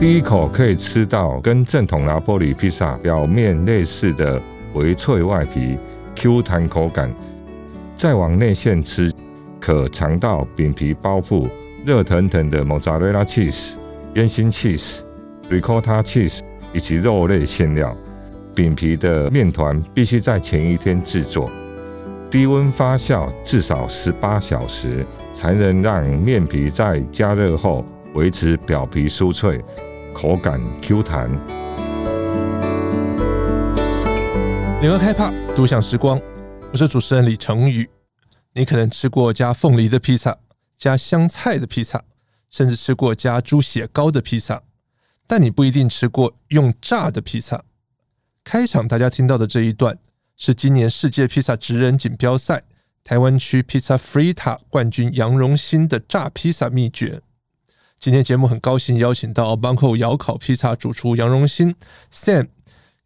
第一口可以吃到跟正统拿坡里披萨表面类似的微脆外皮、Q 弹口感，再往内馅吃，可尝到饼皮包覆热腾腾的莫扎瑞拉 cheese、烟熏 cheese、ricotta cheese 以及肉类馅料。饼皮的面团必须在前一天制作，低温发酵至少十八小时，才能让面皮在加热后维持表皮酥脆。口感 Q 弹。联合开趴，独享时光。我是主持人李成宇。你可能吃过加凤梨的披萨，加香菜的披萨，甚至吃过加猪血糕的披萨，但你不一定吃过用炸的披萨。开场大家听到的这一段，是今年世界披萨职人锦标赛台湾区披萨 Fritta 冠军杨荣兴的炸披萨秘诀。今天节目很高兴邀请到 Banco 窑烤披萨主厨杨荣兴 Sam，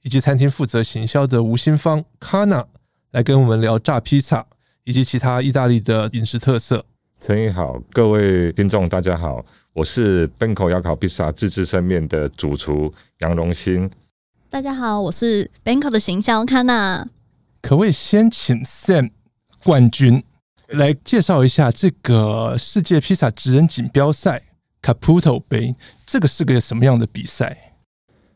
以及餐厅负责行销的吴新芳 Kana 来跟我们聊炸披萨以及其他意大利的饮食特色。承宇好，各位听众大家好，我是 Banco 窑烤披萨自制生面的主厨杨荣兴。大家好，我是 Banco 的行销 Kana。可不可以先请 Sam 冠军来介绍一下这个世界披萨职人锦标赛？Caputo 杯，这个是个什么样的比赛？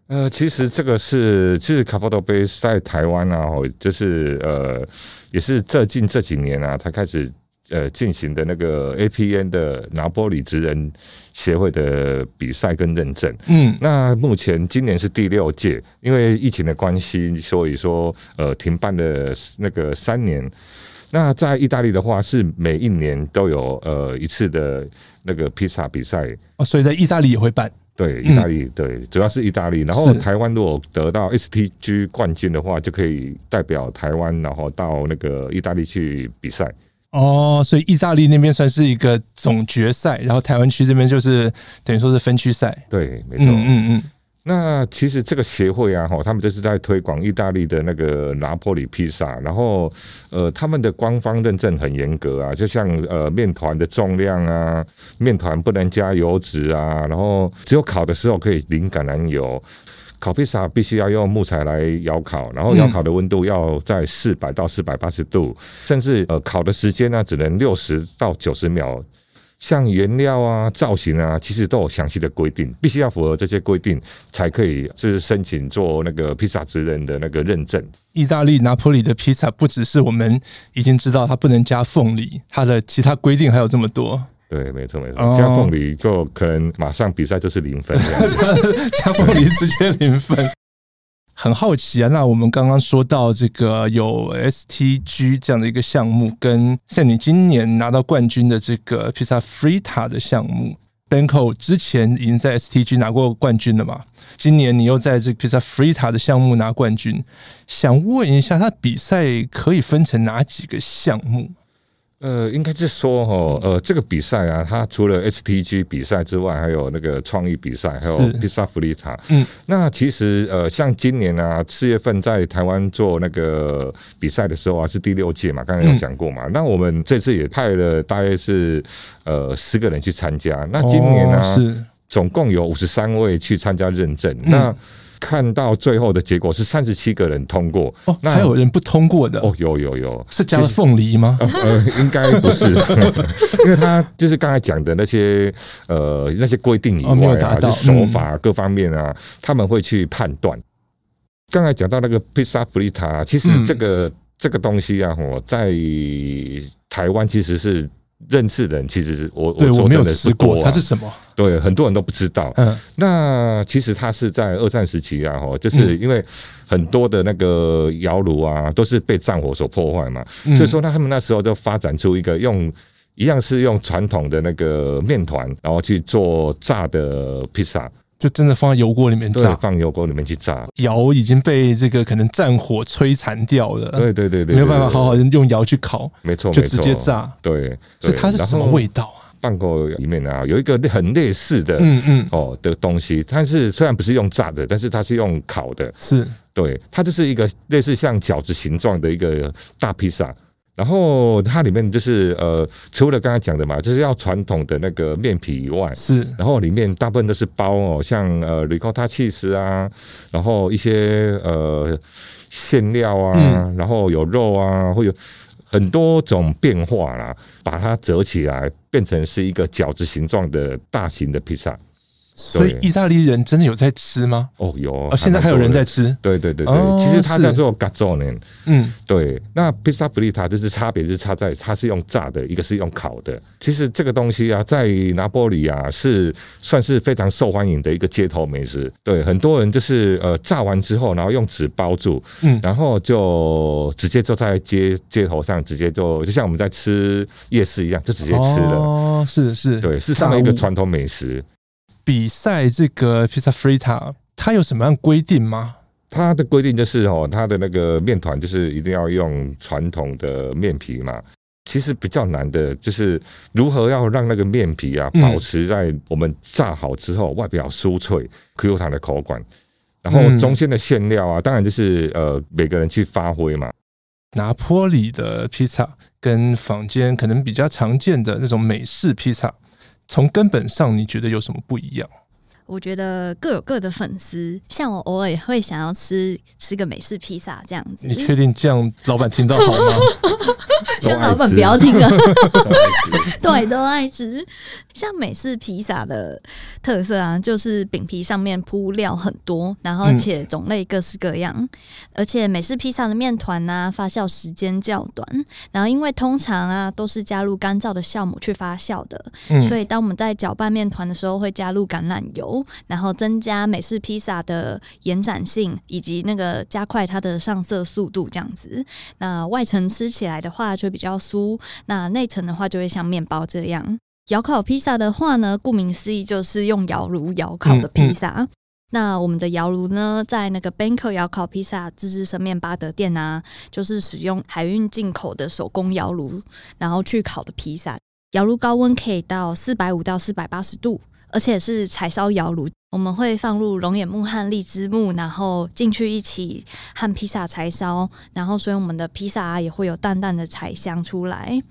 呃，其实这个是，其实 Caputo 杯在台湾啊，就是呃，也是最近这几年啊，才开始呃进行的那个 APN 的拿波里职人协会的比赛跟认证。嗯，那目前今年是第六届，因为疫情的关系，所以说呃停办了那个三年。那在意大利的话，是每一年都有呃一次的那个披萨比赛哦，所以在意大利也会办。对，意大利对，主要是意大利。然后台湾如果得到 STG 冠军的话，就可以代表台湾，然后到那个意大利去比赛。哦，所以意大利那边算是一个总决赛，然后台湾区这边就是等于说是分区赛。对，没错。嗯嗯嗯。那其实这个协会啊，哈，他们就是在推广意大利的那个拿坡里披萨，然后呃，他们的官方认证很严格啊，就像呃面团的重量啊，面团不能加油脂啊，然后只有烤的时候可以淋橄榄油，烤披萨必须要用木材来窑烤，然后窑烤的温度要在四百到四百八十度，甚至呃烤的时间呢只能六十到九十秒。像原料啊、造型啊，其实都有详细的规定，必须要符合这些规定才可以，就是申请做那个披萨职人的那个认证。意大利拿坡里的披萨不只是我们已经知道它不能加凤梨，它的其他规定还有这么多。对，没错没错，加凤梨就可能马上比赛就是零分，加凤梨直接零分。很好奇啊，那我们刚刚说到这个有 STG 这样的一个项目，跟像你今年拿到冠军的这个披萨 Frita 的项目，Banco 之前已经在 STG 拿过冠军了嘛？今年你又在这个披萨 Fritta 的项目拿冠军，想问一下，它比赛可以分成哪几个项目？呃，应该是说哈，呃，这个比赛啊，它除了 STG 比赛之外，还有那个创意比赛，还有披萨弗利塔。嗯，那其实呃，像今年啊，四月份在台湾做那个比赛的时候啊，是第六届嘛，刚才有讲过嘛。嗯、那我们这次也派了大约是呃十个人去参加。那今年呢、啊，哦、是总共有五十三位去参加认证。嗯、那看到最后的结果是三十七个人通过，哦，那还有人不通过的？哦，有有有，是加了凤梨吗？呃，应该不是，因为他就是刚才讲的那些呃那些规定以外啊，就手法各方面啊，他们会去判断。刚才讲到那个披萨弗利塔，其实这个这个东西啊，我在台湾其实是。认识的人其实我我说真的是过，它是什么？对，很多人都不知道。嗯，那其实它是在二战时期啊，哈，就是因为很多的那个窑炉啊，都是被战火所破坏嘛，所以说他们那时候就发展出一个用一样是用传统的那个面团，然后去做炸的披萨。就真的放在油锅里面炸，放油锅里面去炸。窑已经被这个可能战火摧残掉了，对对对对，没有办法好好用窑去烤，没错，就直接炸。对，所以它是什么味道啊？办公里面啊，有一个很类似的，嗯嗯。哦的东西，但是虽然不是用炸的，但是它是用烤的，是，对，它就是一个类似像饺子形状的一个大披萨。然后它里面就是呃，除了刚才讲的嘛，就是要传统的那个面皮以外，是，然后里面大部分都是包哦，像呃，ricotta cheese 啊，然后一些呃馅料啊，嗯、然后有肉啊，会有很多种变化啦，把它折起来变成是一个饺子形状的大型的披萨。所以意大利人真的有在吃吗？哦，有哦，现在还有人在吃。对对对对，其实它叫做 gazzone。嗯，对。那 pizza fritta 就是差别，就是差在它是用炸的，一个是用烤的。其实这个东西啊，在拿波里啊是算是非常受欢迎的一个街头美食。对，很多人就是呃炸完之后，然后用纸包住，嗯，然后就直接就在街街头上直接就就像我们在吃夜市一样，就直接吃了。哦，是是，对，是上面一个传统美食。比赛这个披萨 frita，它有什么样规定吗？它的规定就是哦，它的那个面团就是一定要用传统的面皮嘛。其实比较难的就是如何要让那个面皮啊保持在我们炸好之后外表酥脆、Q 弹的口感，然后中间的馅料啊，当然就是呃每个人去发挥嘛。拿坡里的披萨跟坊间可能比较常见的那种美式披萨。从根本上，你觉得有什么不一样？我觉得各有各的粉丝，像我偶尔也会想要吃吃个美式披萨这样子。你确定这样老板听到好吗？希望老板不要听啊！对，都爱吃。像美式披萨的特色啊，就是饼皮上面铺料很多，然后而且种类各式各样，嗯、而且美式披萨的面团呢，发酵时间较短，然后因为通常啊都是加入干燥的酵母去发酵的，嗯、所以当我们在搅拌面团的时候会加入橄榄油。然后增加美式披萨的延展性，以及那个加快它的上色速度，这样子。那外层吃起来的话就比较酥，那内层的话就会像面包这样。窑烤披萨的话呢，顾名思义就是用窑炉窑烤的披萨。嗯嗯、那我们的窑炉呢，在那个 Banco 窑烤披萨自制生面巴德店啊，就是使用海运进口的手工窑炉，然后去烤的披萨。窑炉高温可以到四百五到四百八十度。而且是柴烧窑炉。我们会放入龙眼木和荔枝木，然后进去一起和披萨柴烧，然后所以我们的披萨啊也会有淡淡的柴香出来。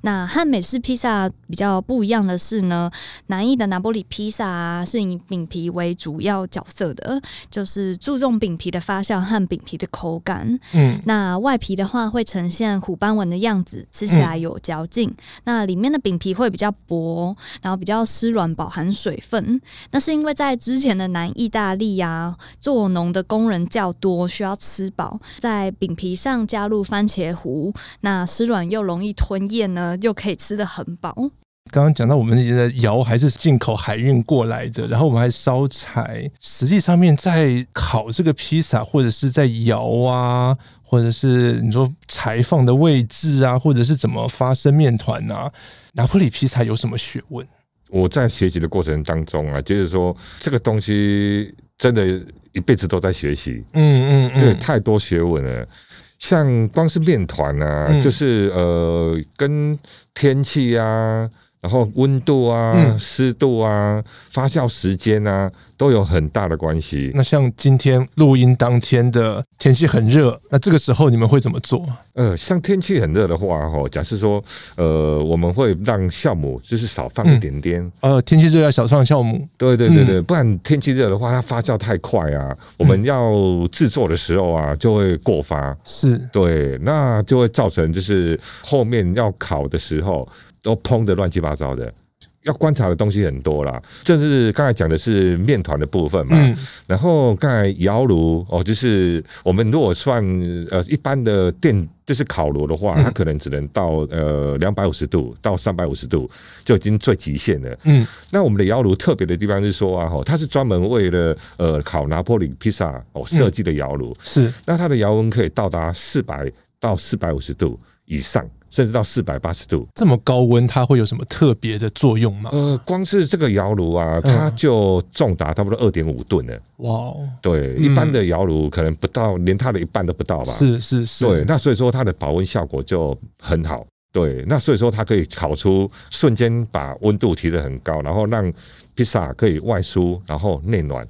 那和美式披萨比较不一样的是呢，南意的拿玻里披萨啊是以饼皮为主要角色的，就是注重饼皮的发酵和饼皮的口感。嗯，那外皮的话会呈现虎斑纹的样子，吃起来有嚼劲。嗯、那里面的饼皮会比较薄，然后比较湿软，饱含水分。那是因为在之前的南意大利呀、啊，做农的工人较多，需要吃饱，在饼皮上加入番茄糊，那湿软又容易吞咽呢，就可以吃得很饱。刚刚讲到我们的窑还是进口海运过来的，然后我们还烧柴，实际上面在烤这个披萨，或者是在窑啊，或者是你说柴放的位置啊，或者是怎么发生面团啊，拿坡里披萨有什么学问？我在学习的过程当中啊，就是说这个东西真的一辈子都在学习，嗯嗯嗯，太多学问了。像光是面团啊，嗯、就是呃，跟天气啊。然后温度啊、湿度啊、发酵时间啊，都有很大的关系。那像今天录音当天的天气很热，那这个时候你们会怎么做？呃，像天气很热的话，哦，假设说，呃，我们会让酵母就是少放一点点。嗯、呃，天气热要少放酵母。对对对对，不然天气热的话，它发酵太快啊，我们要制作的时候啊，就会过发。是对，那就会造成就是后面要烤的时候。都砰的乱七八糟的，要观察的东西很多啦。就是刚才讲的是面团的部分嘛，嗯、然后刚才窑炉哦，就是我们如果算呃一般的电就是烤炉的话，它可能只能到呃两百五十度到三百五十度就已经最极限了。嗯，那我们的窑炉特别的地方是说啊，它是专门为了呃烤拿破里披萨哦设计的窑炉，是那它的窑温可以到达四百到四百五十度以上。甚至到四百八十度，这么高温，它会有什么特别的作用吗？呃，光是这个窑炉啊，它就重达差不多二点五吨呢。哇，对，一般的窑炉可能不到，连它的一半都不到吧？是是是。对，那所以说它的保温效果就很好。对，那所以说它可以烤出瞬间把温度提得很高，然后让披萨可以外酥，然后内软。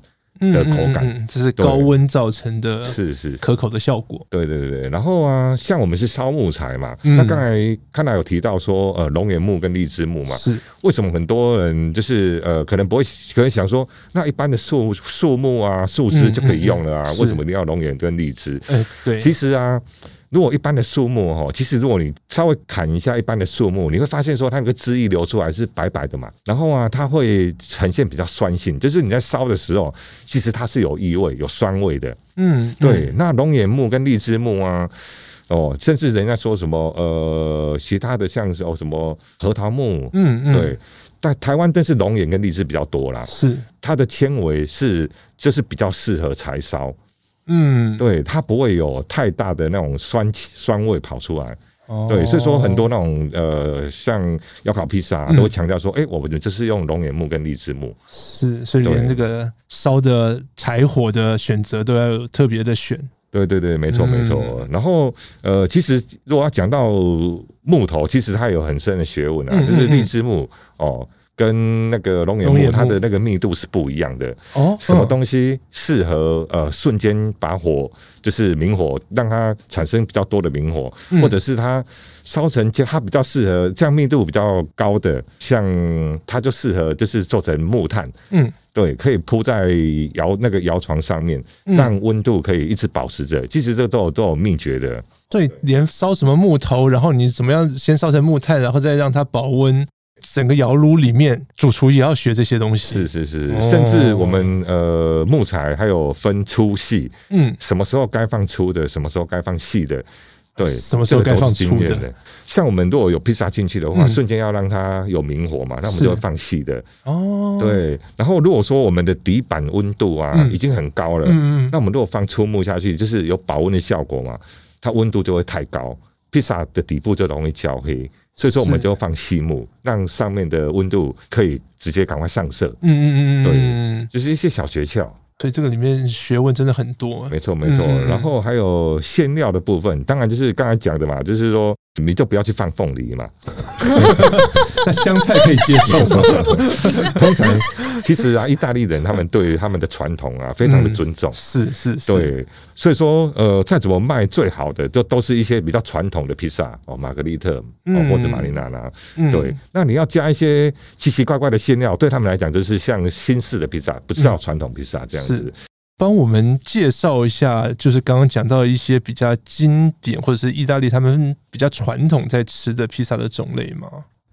的口感，嗯嗯嗯、这是高温造成的，是是。可口的效果。对对对，然后啊，像我们是烧木材嘛，嗯、那刚才看到有提到说，呃，龙眼木跟荔枝木嘛，是。为什么很多人就是呃，可能不会可能想说，那一般的树树木啊，树枝就可以用了啊，为什么一定要龙眼跟荔枝？嗯，对，其实啊。如果一般的树木哈，其实如果你稍微砍一下一般的树木，你会发现说它那个枝叶流出来是白白的嘛，然后啊，它会呈现比较酸性，就是你在烧的时候，其实它是有异味、有酸味的。嗯，对。那龙眼木跟荔枝木啊，哦，甚至人家说什么呃，其他的像是哦什么核桃木，嗯嗯，对。但台湾真是龙眼跟荔枝比较多啦，是它的纤维是就是比较适合柴烧。嗯，对，它不会有太大的那种酸酸味跑出来。哦、对，所以说很多那种呃，像要烤披萨都会强调说，哎、嗯，我们这是用龙眼木跟荔枝木。是，所以连这个烧的柴火的选择都要特别的选。对对对，没错没错。嗯、然后呃，其实如果要讲到木头，其实它有很深的学问啊，就是荔枝木哦。跟那个龙眼木，它的那个密度是不一样的。哦，什么东西适合呃瞬间把火就是明火，让它产生比较多的明火，或者是它烧成就它比较适合这样密度比较高的，像它就适合就是做成木炭。嗯，对，可以铺在窑那个窑床上面，让温度可以一直保持着。其实这都有都有秘诀的。对，连烧什么木头，然后你怎么样先烧成木炭，然后再让它保温。整个窑炉里面，主厨也要学这些东西。是是是，甚至我们呃木材还有分粗细，嗯，什么时候该放粗的，什么时候该放细的，对，什么时候该放粗的。像我们如果有披萨进去的话，瞬间要让它有明火嘛，那我们就会放细的。哦，对。然后如果说我们的底板温度啊已经很高了，嗯嗯，那我们如果放粗木下去，就是有保温的效果嘛，它温度就会太高，披萨的底部就容易焦黑。所以说，我们就放细木，让上面的温度可以直接赶快上色。嗯嗯嗯，对，就是一些小诀窍。所以，这个里面学问真的很多。没错没错，然后还有馅料的部分，当然就是刚才讲的嘛，就是说。你就不要去放凤梨嘛，那香菜可以接受吗？通常 其实啊，意大利人他们对他们的传统啊非常的尊重，是是，对，所以说呃，再怎么卖最好的，就都是一些比较传统的披萨哦，玛格丽特哦或者玛丽娜娜，对，那你要加一些奇奇怪怪的馅料，对他们来讲就是像新式的披萨，不是叫传统披萨这样子。帮我们介绍一下，就是刚刚讲到一些比较经典，或者是意大利他们比较传统在吃的披萨的种类吗？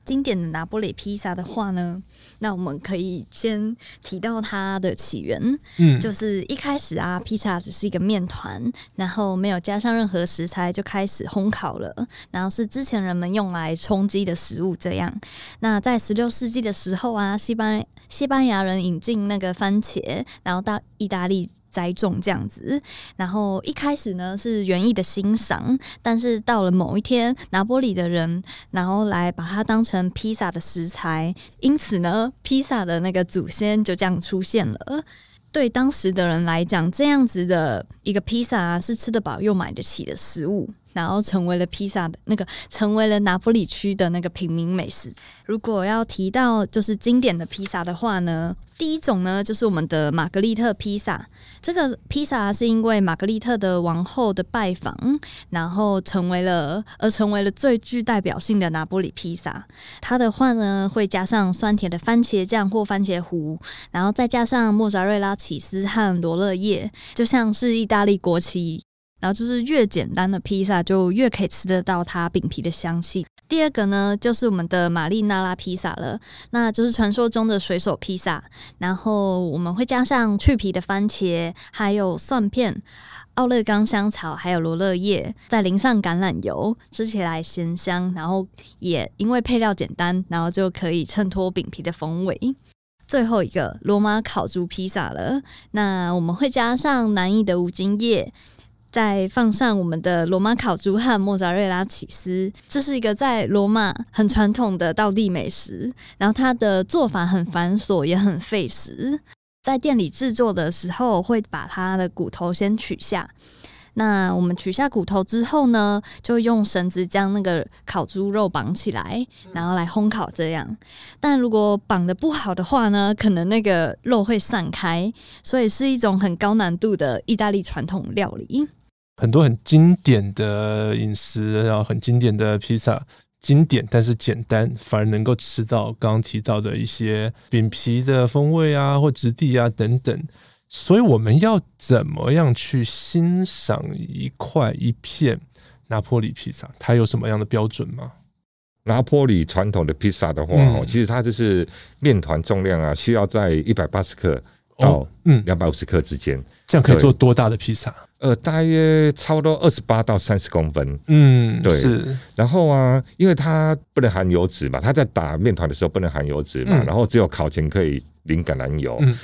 经典的拿破里披萨的话呢，那我们可以先提到它的起源，嗯，就是一开始啊，披萨只是一个面团，然后没有加上任何食材就开始烘烤了，然后是之前人们用来充饥的食物。这样，那在十六世纪的时候啊，西班西班牙人引进那个番茄，然后到意大利。栽种这样子，然后一开始呢是园艺的欣赏，但是到了某一天，拿坡里的人然后来把它当成披萨的食材，因此呢，披萨的那个祖先就这样出现了。对当时的人来讲，这样子的一个披萨啊，是吃得饱又买得起的食物。然后成为了披萨的那个，成为了拿坡里区的那个平民美食。如果要提到就是经典的披萨的话呢，第一种呢就是我们的玛格丽特披萨。这个披萨是因为玛格丽特的王后的拜访，然后成为了而成为了最具代表性的拿坡里披萨。它的话呢会加上酸甜的番茄酱或番茄糊，然后再加上莫扎瑞拉起司和罗勒叶，就像是意大利国旗。然后就是越简单的披萨，就越可以吃得到它饼皮的香气。第二个呢，就是我们的玛丽娜拉披萨了，那就是传说中的水手披萨。然后我们会加上去皮的番茄，还有蒜片、奥勒冈香草，还有罗勒叶，再淋上橄榄油，吃起来咸香。然后也因为配料简单，然后就可以衬托饼皮的风味。最后一个罗马烤猪披萨了，那我们会加上南意的五金叶。再放上我们的罗马烤猪和莫扎瑞拉起司，这是一个在罗马很传统的道地美食。然后它的做法很繁琐，也很费时。在店里制作的时候，会把它的骨头先取下，那我们取下骨头之后呢，就用绳子将那个烤猪肉绑起来，然后来烘烤这样。但如果绑得不好的话呢，可能那个肉会散开，所以是一种很高难度的意大利传统料理。很多很经典的饮食，然后很经典的披萨，经典但是简单，反而能够吃到刚刚提到的一些饼皮的风味啊，或质地啊等等。所以我们要怎么样去欣赏一块一片拿坡里披萨？它有什么样的标准吗？拿坡里传统的披萨的话，哦，其实它就是面团重量啊，需要在一百八十克到嗯两百五十克之间，这样可以做多大的披萨？呃，大约差不多二十八到三十公分。嗯，对。是。然后啊，因为它不能含油脂嘛，它在打面团的时候不能含油脂嘛，嗯、然后只有烤前可以淋橄榄油。嗯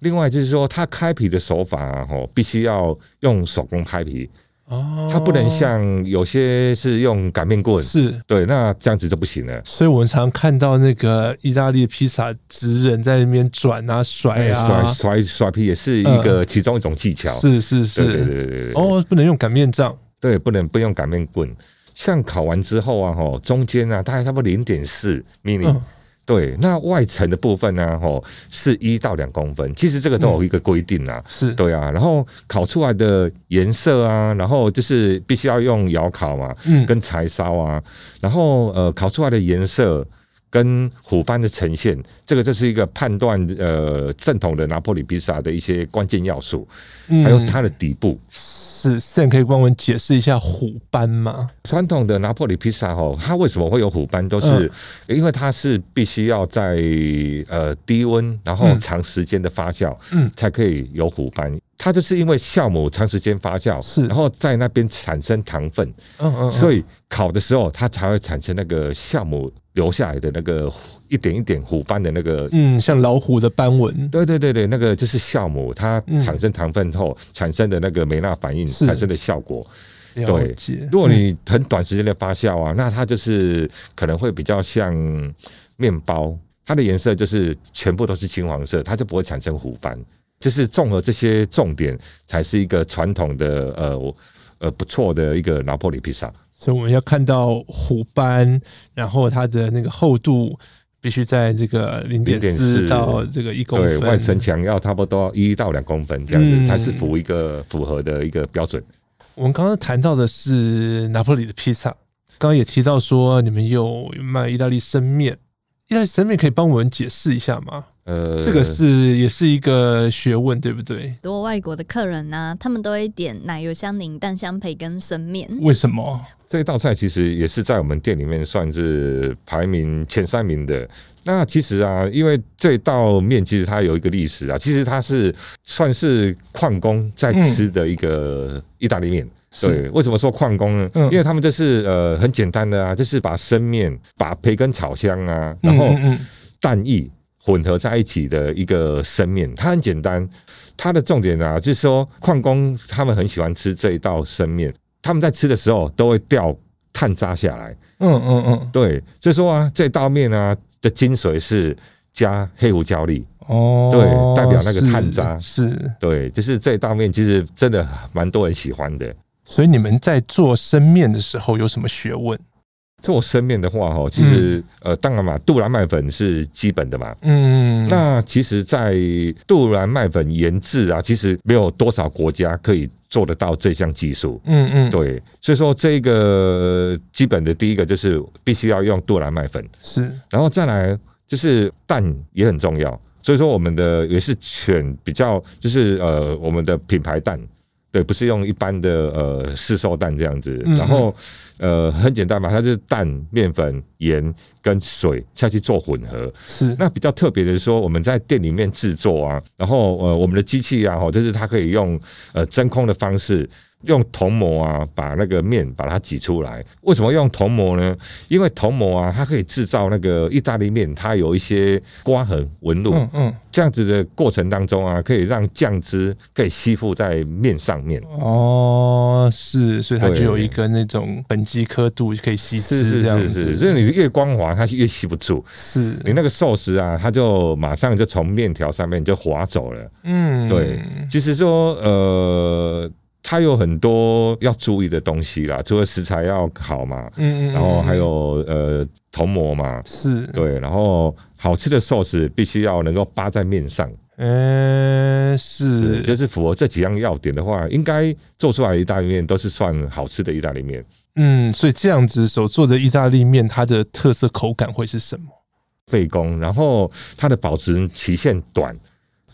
另外就是说，它开皮的手法啊，吼，必须要用手工开皮哦，它不能像有些是用擀面棍，是对，那这样子就不行了。所以我们常看到那个意大利披萨职人在那边转啊、甩啊、甩甩甩皮，也是一个其中一种技巧。是是是，对对对对哦，不能用擀面杖，对，不能不用擀面棍。像烤完之后啊，吼，中间啊，大概差不多零点四 mm。对，那外层的部分呢？吼，是一到两公分。其实这个都有一个规定啊。是对啊。然后烤出来的颜色啊，然后就是必须要用窑烤嘛，嗯，跟柴烧啊。然后呃，烤出来的颜色跟虎斑的呈现，这个就是一个判断呃正统的拿破里披萨的一些关键要素，还有它的底部。是，现在可以帮我们解释一下虎斑吗？传统的拿破里披萨哦，它为什么会有虎斑？都是因为它是必须要在呃低温，然后长时间的发酵，嗯，才可以有虎斑。它就是因为酵母长时间发酵，是，然后在那边产生糖分，嗯嗯，所以烤的时候它才会产生那个酵母。留下来的那个一点一点虎斑的那个，嗯，像老虎的斑纹。对对对对，那个就是酵母，它产生糖分后产生的那个梅纳反应产生的效果。对，如果你很短时间的发酵啊，那它就是可能会比较像面包，它的颜色就是全部都是金黄色，它就不会产生虎斑。就是综合这些重点，才是一个传统的呃呃不错的一个拿破里披萨。所以我们要看到虎斑，然后它的那个厚度必须在这个零点四到这个一公分，对，外层墙要差不多一到两公分这样子，才是符一个符合的一个标准。我们刚刚谈到的是拿破里的披萨，刚刚也提到说你们有卖意大利生面，意大利生面可以帮我们解释一下吗？呃，这个是也是一个学问，对不对？很多外国的客人呢、啊，他们都会点奶油香柠蛋香培根生面。为什么？这道菜其实也是在我们店里面算是排名前三名的。那其实啊，因为这道面其实它有一个历史啊，其实它是算是矿工在吃的一个意大利面。对，为什么说矿工呢？因为他们就是呃很简单的啊，就是把生面、把培根炒香啊，然后蛋液。混合在一起的一个生面，它很简单。它的重点啊，就是说矿工他们很喜欢吃这一道生面，他们在吃的时候都会掉碳渣下来。嗯嗯嗯，对，所以说啊，这道面啊的精髓是加黑胡椒粒。哦，对，代表那个碳渣是，是对，就是这道面其实真的蛮多人喜欢的。所以你们在做生面的时候有什么学问？做生面的话，哈，其实呃，当然嘛，杜兰麦粉是基本的嘛。嗯，那其实，在杜兰麦粉研制啊，其实没有多少国家可以做得到这项技术。嗯嗯，对，所以说这个基本的第一个就是必须要用杜兰麦粉，是，然后再来就是蛋也很重要，所以说我们的也是选比较就是呃我们的品牌蛋。对，不是用一般的呃市售蛋这样子，然后呃很简单嘛，它是蛋、面粉、盐跟水下去做混合。是，那比较特别的是说，我们在店里面制作啊，然后呃我们的机器啊，就是它可以用呃真空的方式。用铜模啊，把那个面把它挤出来。为什么用铜模呢？因为铜模啊，它可以制造那个意大利面，它有一些刮痕纹路。嗯嗯，这样子的过程当中啊，可以让酱汁可以吸附在面上面。哦，是，所以它就有一个那种本基刻度可以吸汁这样子。是是是，所以你越光滑，它是越吸不住。是你那个寿司啊，它就马上就从面条上面就滑走了。嗯，对，其实说呃。它有很多要注意的东西啦，除了食材要好嘛，嗯，然后还有呃铜模嘛，是对，然后好吃的寿司必须要能够扒在面上，嗯，是，就是符合这几样要点的话，应该做出来的意大利面都是算好吃的意大利面。嗯，所以这样子所做的意大利面，它的特色口感会是什么？费工，然后它的保持期限短。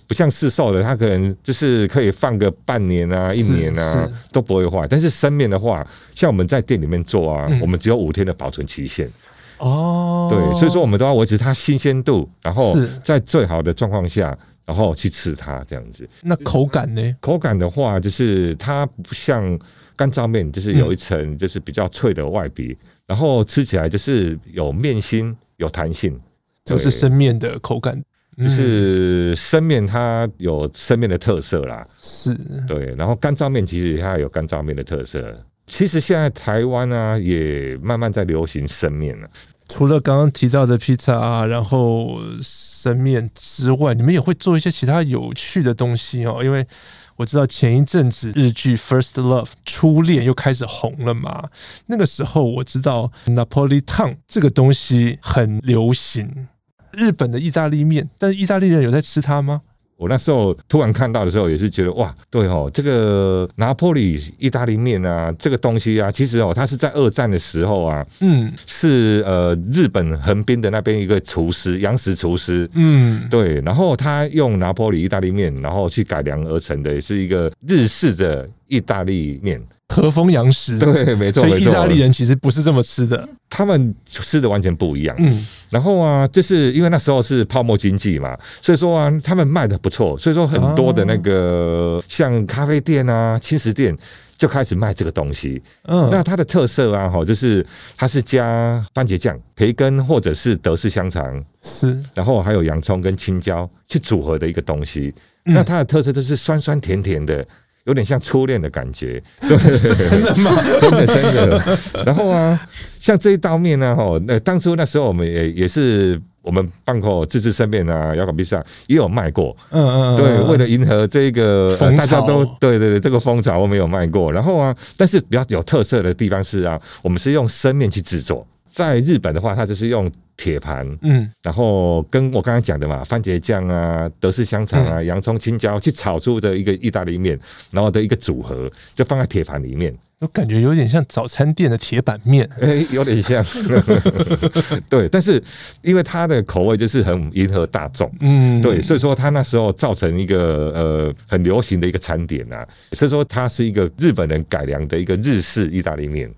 不像市售的，它可能就是可以放个半年啊、一年啊都不会坏。但是生面的话，像我们在店里面做啊，嗯、我们只有五天的保存期限。哦，对，所以说我们都要维持它新鲜度，然后在最好的状况下，然后去吃它这样子。那口感呢？口感的话，就是它不像干燥面，就是有一层就是比较脆的外皮，然后吃起来就是有面心、有弹性，就是生面的口感。就是生面，它有生面的特色啦，是对。然后干燥面其实它有干燥面的特色。其实现在台湾啊，也慢慢在流行生面了。除了刚刚提到的披萨啊，然后生面之外，你们也会做一些其他有趣的东西哦。因为我知道前一阵子日剧《First Love》初恋又开始红了嘛。那个时候我知道 Napolitan 这个东西很流行。日本的意大利面，但是意大利人有在吃它吗？我那时候突然看到的时候，也是觉得哇，对哦，这个拿破里意大利面啊，这个东西啊，其实哦，它是在二战的时候啊，嗯，是呃日本横滨的那边一个厨师，洋食厨师，嗯，对，然后他用拿破里意大利面，然后去改良而成的，也是一个日式的意大利面。和风洋食，对，没错，所以意大利人其实不是这么吃的，他们吃的完全不一样。嗯，然后啊，就是因为那时候是泡沫经济嘛，所以说啊，他们卖的不错，所以说很多的那个像咖啡店啊、轻食店就开始卖这个东西。嗯，那它的特色啊，哈，就是它是加番茄酱、培根或者是德式香肠，是，然后还有洋葱跟青椒去组合的一个东西。那它的特色就是酸酸甜甜的。有点像初恋的感觉，对，是真的吗？真的真的。然后啊，像这一道面呢，哈，那当初那时候我们也也是我们办过自制生面啊，摇滚披萨也有卖过，嗯嗯，对，为了迎合这个大家都对对对这个风潮，我们有卖过。然后啊，但是比较有特色的地方是啊，我们是用生面去制作。在日本的话，它就是用铁盘，嗯，然后跟我刚才讲的嘛，番茄酱啊、德式香肠啊、洋葱、青椒去炒出的一个意大利面，然后的一个组合，就放在铁盘里面。我感觉有点像早餐店的铁板面，哎，有点像。对，但是因为它的口味就是很迎合大众，嗯，对，所以说它那时候造成一个呃很流行的一个餐点啊，所以说它是一个日本人改良的一个日式意大利面。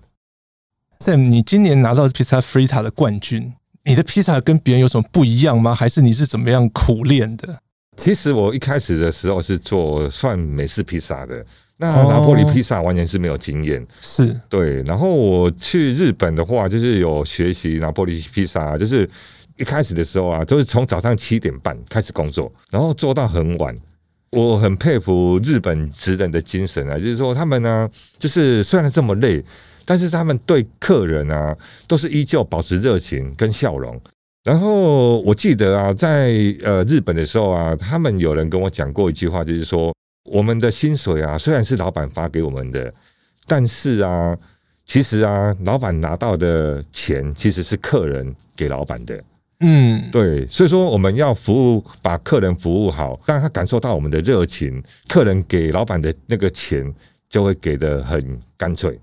Sam，你今年拿到披萨 Fritta 的冠军，你的披萨跟别人有什么不一样吗？还是你是怎么样苦练的？其实我一开始的时候是做算美式披萨的，那拿破里披萨完全是没有经验，是对。然后我去日本的话，就是有学习拿破里披萨，就是一开始的时候啊，都是从早上七点半开始工作，然后做到很晚。我很佩服日本职人的精神啊，就是说他们呢，就是虽然这么累。但是他们对客人啊，都是依旧保持热情跟笑容。然后我记得啊，在呃日本的时候啊，他们有人跟我讲过一句话，就是说我们的薪水啊，虽然是老板发给我们的，但是啊，其实啊，老板拿到的钱其实是客人给老板的。嗯，对，所以说我们要服务，把客人服务好，让他感受到我们的热情，客人给老板的那个钱就会给得很干脆。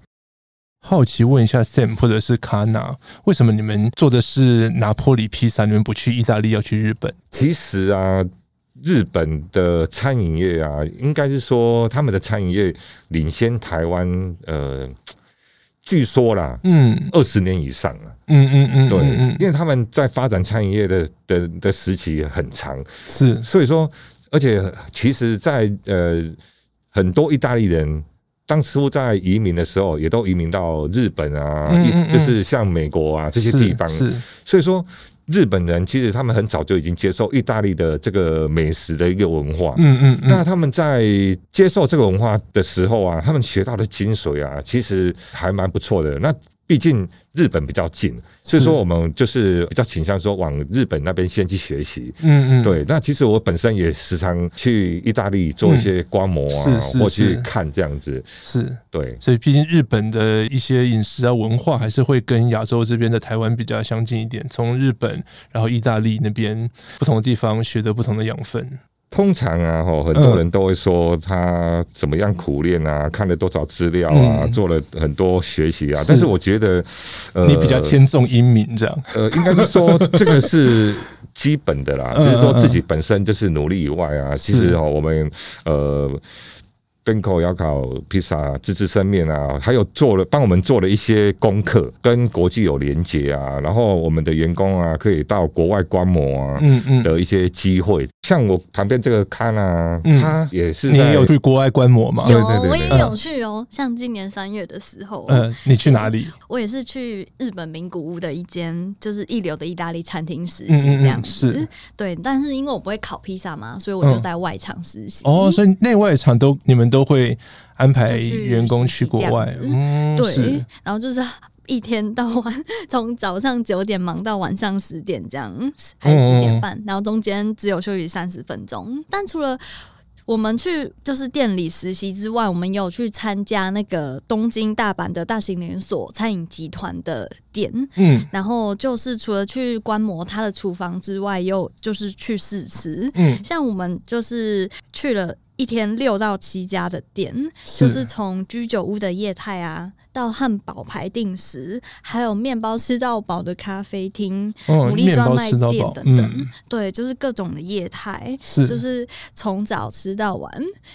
好奇问一下 Sam 或者是卡纳，为什么你们做的是拿坡里披萨，你们不去意大利，要去日本？其实啊，日本的餐饮业啊，应该是说他们的餐饮业领先台湾，呃，据说啦，嗯，二十年以上了，嗯嗯嗯，对，因为他们在发展餐饮业的的的时期很长，是，所以说，而且其实在，在呃很多意大利人。当初在移民的时候，也都移民到日本啊，嗯嗯嗯，就是像美国啊这些地方。所以说日本人其实他们很早就已经接受意大利的这个美食的一个文化。嗯嗯，嗯，那他们在接受这个文化的时候啊，他们学到的精髓啊，其实还蛮不错的。那毕竟日本比较近，所以说我们就是比较倾向说往日本那边先去学习。嗯嗯，对。那其实我本身也时常去意大利做一些观摩啊，嗯、是是是或去看这样子。是，对。所以毕竟日本的一些饮食啊文化还是会跟亚洲这边的台湾比较相近一点。从日本，然后意大利那边不同的地方学得不同的养分。通常啊，吼，很多人都会说他怎么样苦练啊，看了多少资料啊，嗯、做了很多学习啊。是但是我觉得，呃，你比较天纵英明这样。呃，应该是说 这个是基本的啦，就是说自己本身就是努力以外啊，其实哦，我们呃。benco 窑烤披萨自制生面啊，还有做了帮我们做了一些功课，跟国际有连接啊，然后我们的员工啊可以到国外观摩啊，嗯嗯的一些机会。像我旁边这个康啊，他也是你也有去国外观摩吗？有，我也有去哦。像今年三月的时候，嗯，你去哪里？我也是去日本名古屋的一间就是一流的意大利餐厅实习，这样是。对，但是因为我不会烤披萨嘛，所以我就在外场实习。哦，所以内外场都你们都会安排员工去国外，嗯，对，然后就是。一天到晚从早上九点忙到晚上十点，这样还是十点半，然后中间只有休息三十分钟。但除了我们去就是店里实习之外，我们有去参加那个东京、大阪的大型连锁餐饮集团的店。嗯，然后就是除了去观摩他的厨房之外，又就是去试吃。嗯，像我们就是去了一天六到七家的店，就是从居酒屋的业态啊。到汉堡排定时，还有面包吃到饱的咖啡厅、牡蛎专卖店等等，嗯、对，就是各种的业态，是就是从早吃到晚，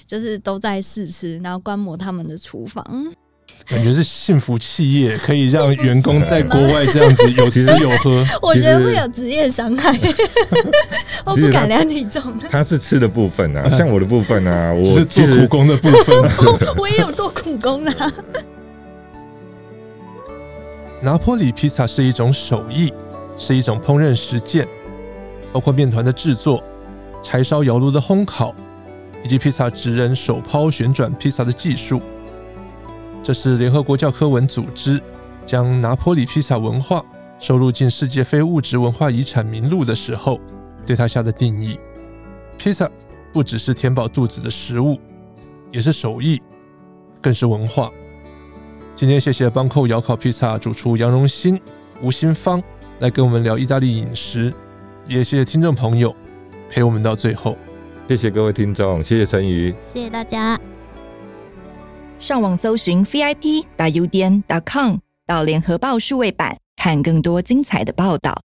就是都在试吃，然后观摩他们的厨房。感觉是幸福企业，可以让员工在国外这样子有 吃有喝。我觉得会有职业伤害，我不敢量体重。他是吃的部分啊，像我的部分啊，我是做苦工的部分，我也有做苦工啊。拿坡里披萨是一种手艺，是一种烹饪实践，包括面团的制作、柴烧窑炉的烘烤，以及披萨职人手抛旋转披萨的技术。这是联合国教科文组织将拿坡里披萨文化收录进世界非物质文化遗产名录的时候，对它下的定义。披萨不只是填饱肚子的食物，也是手艺，更是文化。今天谢谢 benco 窑烤披萨主厨杨荣新、吴新芳来跟我们聊意大利饮食，也谢谢听众朋友陪我们到最后。谢谢各位听众，谢谢陈宇，谢谢大家。上网搜寻 vip 大 udn 点 com 到联合报数位版看更多精彩的报道。